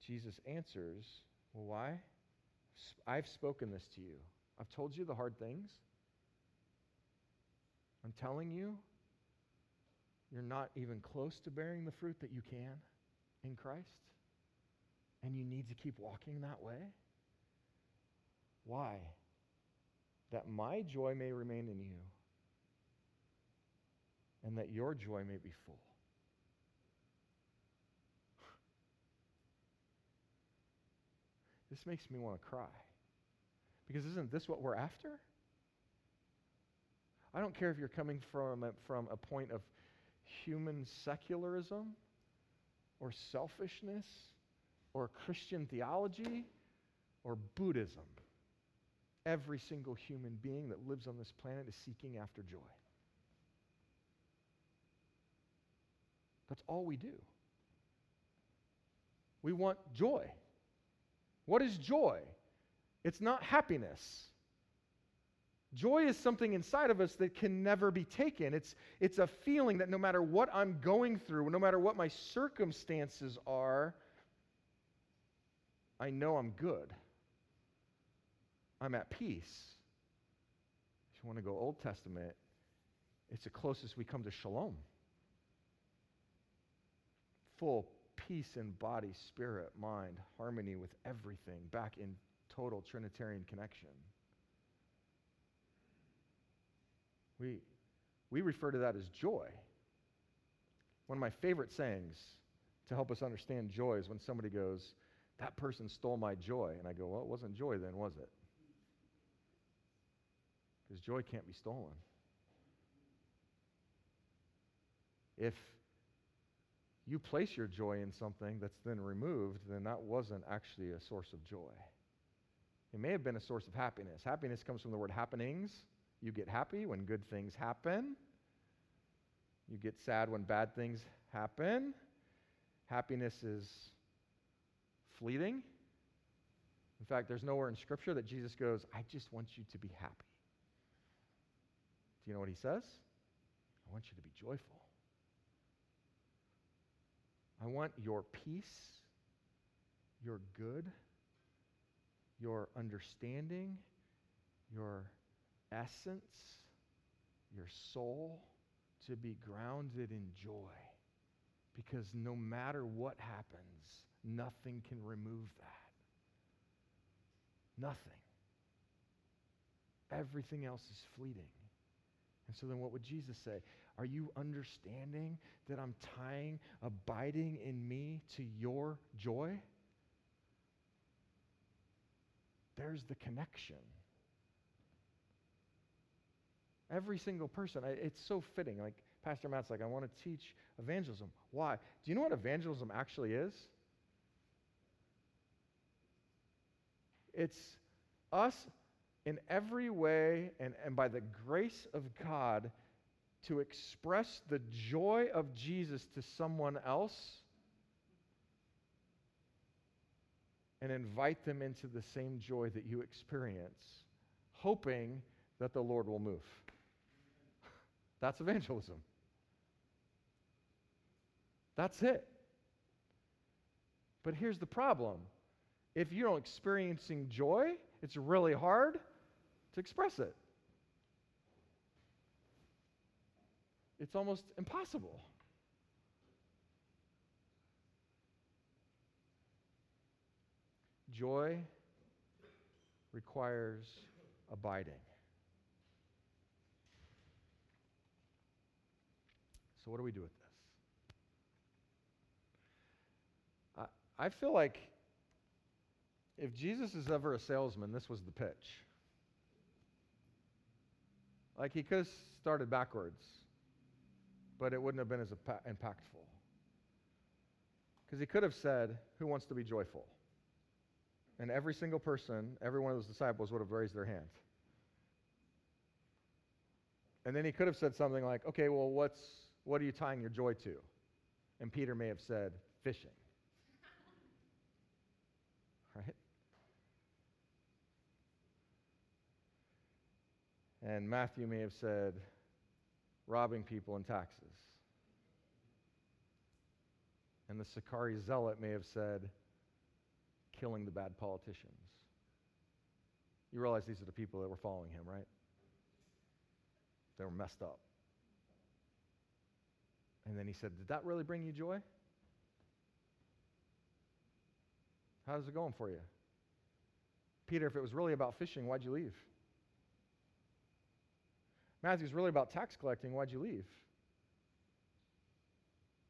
Jesus answers, Well, why? I've spoken this to you. I've told you the hard things. I'm telling you you're not even close to bearing the fruit that you can in Christ, and you need to keep walking that way? Why? That my joy may remain in you, and that your joy may be full. This makes me want to cry. Because isn't this what we're after? I don't care if you're coming from a, from a point of human secularism or selfishness or Christian theology or Buddhism. Every single human being that lives on this planet is seeking after joy. That's all we do. We want joy. What is joy? It's not happiness. Joy is something inside of us that can never be taken. It's, it's a feeling that no matter what I'm going through, no matter what my circumstances are, I know I'm good. I'm at peace. If you want to go Old Testament, it's the closest we come to shalom. Full peace in body, spirit, mind, harmony with everything, back in total Trinitarian connection. We, we refer to that as joy. One of my favorite sayings to help us understand joy is when somebody goes, That person stole my joy. And I go, Well, it wasn't joy then, was it? Because joy can't be stolen. If you place your joy in something that's then removed, then that wasn't actually a source of joy. It may have been a source of happiness. Happiness comes from the word happenings. You get happy when good things happen. You get sad when bad things happen. Happiness is fleeting. In fact, there's nowhere in Scripture that Jesus goes, I just want you to be happy. Do you know what he says? I want you to be joyful. I want your peace, your good, your understanding, your essence, your soul to be grounded in joy. Because no matter what happens, nothing can remove that. Nothing. Everything else is fleeting. And so then what would Jesus say? Are you understanding that I'm tying abiding in me to your joy? There's the connection. Every single person, it's so fitting. Like Pastor Matt's like, I want to teach evangelism. Why? Do you know what evangelism actually is? It's us in every way and, and by the grace of God to express the joy of Jesus to someone else and invite them into the same joy that you experience, hoping that the Lord will move. That's evangelism. That's it. But here's the problem if you don't experiencing joy, it's really hard to express it. It's almost impossible. Joy requires abiding. So, what do we do with this? I, I feel like if Jesus is ever a salesman, this was the pitch. Like he could have started backwards, but it wouldn't have been as impactful. Because he could have said, Who wants to be joyful? And every single person, every one of those disciples would have raised their hand. And then he could have said something like, Okay, well, what's, what are you tying your joy to? And Peter may have said, Fishing. Right? And Matthew may have said, robbing people in taxes. And the Sicarii zealot may have said, killing the bad politicians. You realize these are the people that were following him, right? They were messed up. And then he said, Did that really bring you joy? How's it going for you? Peter, if it was really about fishing, why'd you leave? Matthew's really about tax collecting, why'd you leave?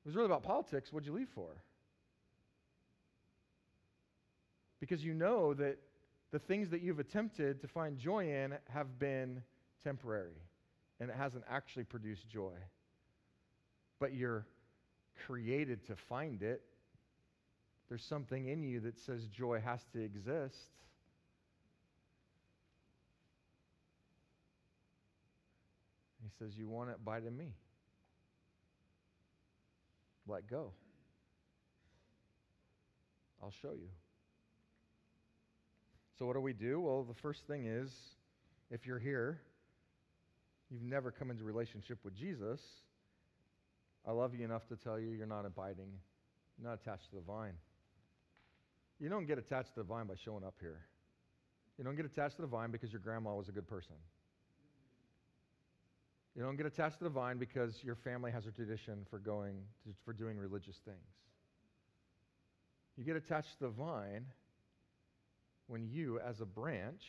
It was really about politics, what'd you leave for? Because you know that the things that you've attempted to find joy in have been temporary and it hasn't actually produced joy. But you're created to find it. There's something in you that says joy has to exist. He says, You want it, abide in me. Let go. I'll show you. So, what do we do? Well, the first thing is if you're here, you've never come into relationship with Jesus, I love you enough to tell you you're not abiding, you're not attached to the vine. You don't get attached to the vine by showing up here. You don't get attached to the vine because your grandma was a good person. You don't get attached to the vine because your family has a tradition for going to, for doing religious things. You get attached to the vine when you, as a branch,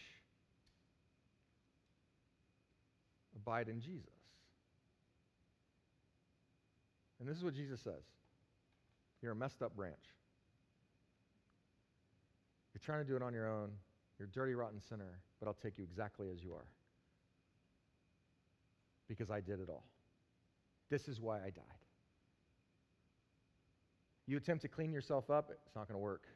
abide in Jesus. And this is what Jesus says You're a messed up branch. You're trying to do it on your own. You're a dirty, rotten sinner, but I'll take you exactly as you are. Because I did it all. This is why I died. You attempt to clean yourself up, it's not going to work.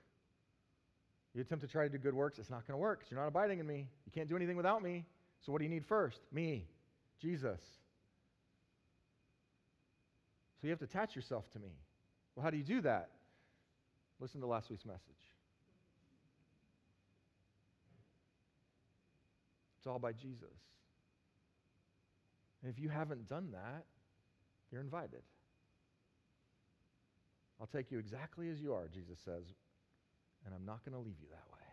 You attempt to try to do good works, it's not going to work because you're not abiding in me. You can't do anything without me. So, what do you need first? Me, Jesus. So, you have to attach yourself to me. Well, how do you do that? Listen to last week's message. It's all by Jesus. And if you haven't done that, you're invited. I'll take you exactly as you are, Jesus says, and I'm not going to leave you that way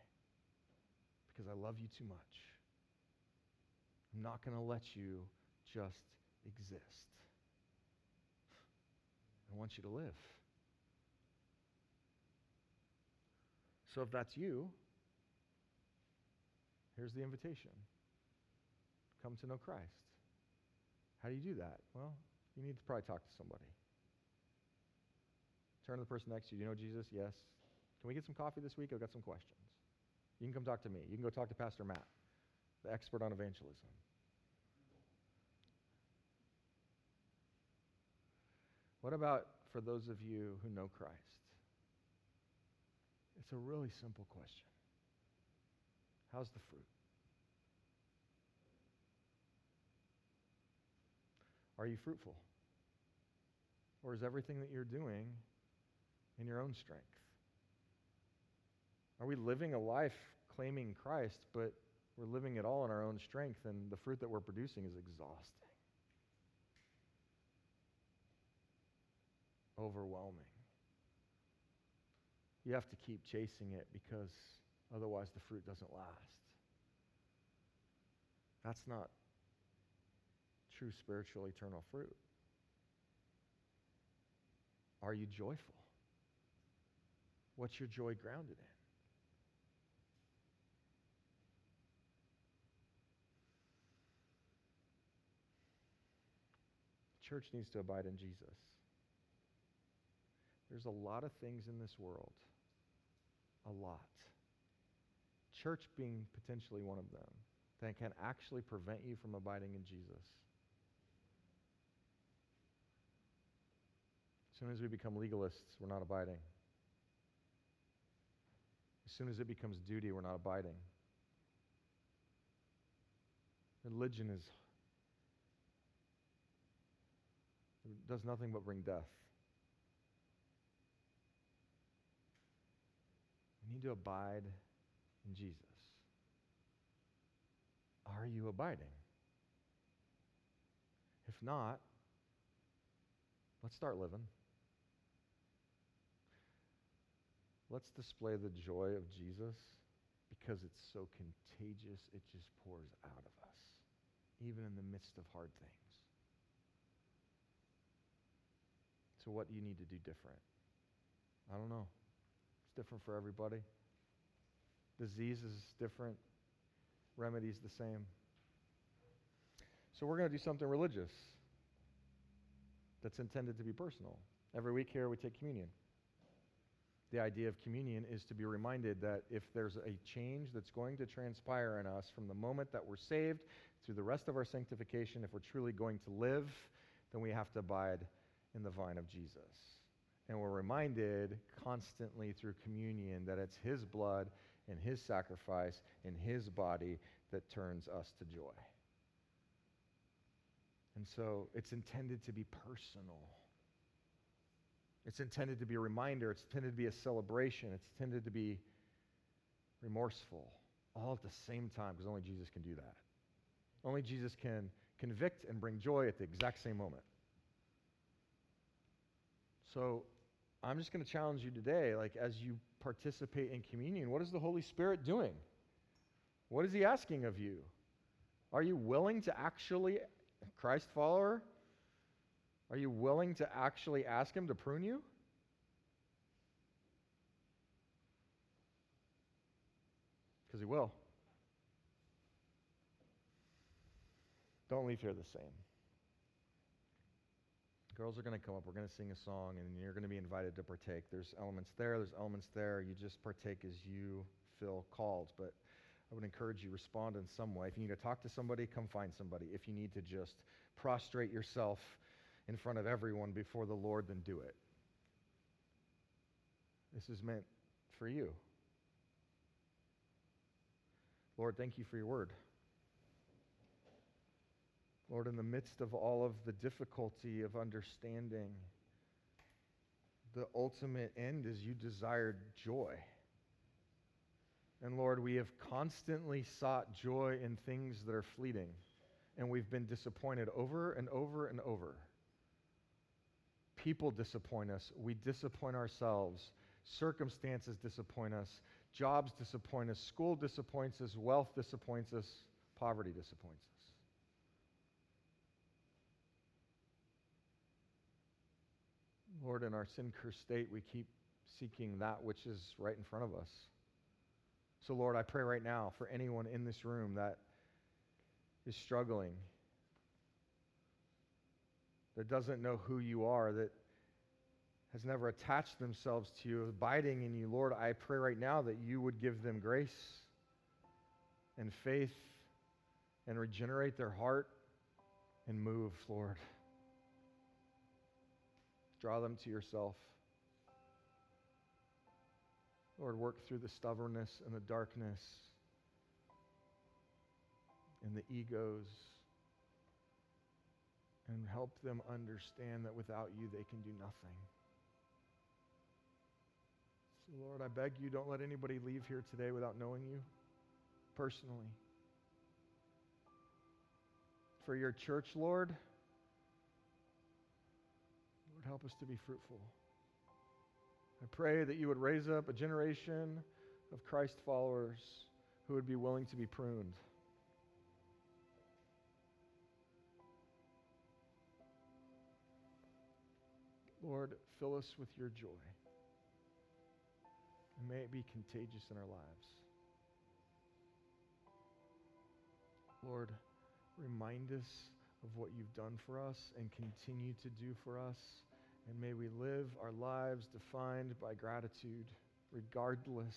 because I love you too much. I'm not going to let you just exist. I want you to live. So if that's you, here's the invitation come to know Christ. How do you do that? Well, you need to probably talk to somebody. Turn to the person next to you. Do you know Jesus? Yes. Can we get some coffee this week? I've got some questions. You can come talk to me. You can go talk to Pastor Matt, the expert on evangelism. What about for those of you who know Christ? It's a really simple question. How's the fruit? Are you fruitful? Or is everything that you're doing in your own strength? Are we living a life claiming Christ, but we're living it all in our own strength, and the fruit that we're producing is exhausting, overwhelming? You have to keep chasing it because otherwise the fruit doesn't last. That's not true spiritual eternal fruit. Are you joyful? What's your joy grounded in? Church needs to abide in Jesus. There's a lot of things in this world, a lot. Church being potentially one of them, that can actually prevent you from abiding in Jesus. As soon as we become legalists, we're not abiding. As soon as it becomes duty, we're not abiding. Religion is it does nothing but bring death. We need to abide in Jesus. Are you abiding? If not, let's start living. Let's display the joy of Jesus because it's so contagious, it just pours out of us, even in the midst of hard things. So, what do you need to do different? I don't know. It's different for everybody. Disease is different, remedies the same. So, we're going to do something religious that's intended to be personal. Every week here, we take communion. The idea of communion is to be reminded that if there's a change that's going to transpire in us from the moment that we're saved through the rest of our sanctification, if we're truly going to live, then we have to abide in the vine of Jesus. And we're reminded constantly through communion that it's His blood and His sacrifice and His body that turns us to joy. And so it's intended to be personal. It's intended to be a reminder. It's intended to be a celebration. It's intended to be remorseful, all at the same time, because only Jesus can do that. Only Jesus can convict and bring joy at the exact same moment. So I'm just going to challenge you today, like as you participate in communion, what is the Holy Spirit doing? What is He asking of you? Are you willing to actually, Christ follower, are you willing to actually ask Him to prune you? Because He will. Don't leave here the same. Girls are going to come up. We're going to sing a song, and you're going to be invited to partake. There's elements there, there's elements there. You just partake as you feel called. But I would encourage you respond in some way. If you need to talk to somebody, come find somebody. If you need to just prostrate yourself in front of everyone before the Lord, then do it. This is meant for you. Lord, thank you for your word. Lord, in the midst of all of the difficulty of understanding, the ultimate end is you desired joy. And Lord, we have constantly sought joy in things that are fleeting, and we've been disappointed over and over and over. People disappoint us. We disappoint ourselves. Circumstances disappoint us. Jobs disappoint us. School disappoints us. Wealth disappoints us. Poverty disappoints us. Lord, in our sin cursed state, we keep seeking that which is right in front of us. So, Lord, I pray right now for anyone in this room that is struggling, that doesn't know who you are, that has never attached themselves to you, abiding in you, Lord, I pray right now that you would give them grace and faith and regenerate their heart and move, Lord. Draw them to yourself. Lord, work through the stubbornness and the darkness and the egos and help them understand that without you they can do nothing. So, Lord, I beg you, don't let anybody leave here today without knowing you personally. For your church, Lord, Lord, help us to be fruitful. I pray that you would raise up a generation of Christ followers who would be willing to be pruned. Lord, fill us with your joy. And may it be contagious in our lives. Lord, remind us of what you've done for us and continue to do for us. And may we live our lives defined by gratitude, regardless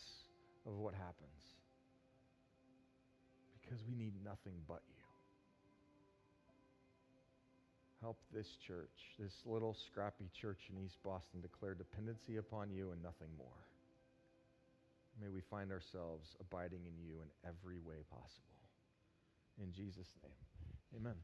of what happens. Because we need nothing but you. Help this church, this little scrappy church in East Boston, declare dependency upon you and nothing more. May we find ourselves abiding in you in every way possible. In Jesus' name, amen.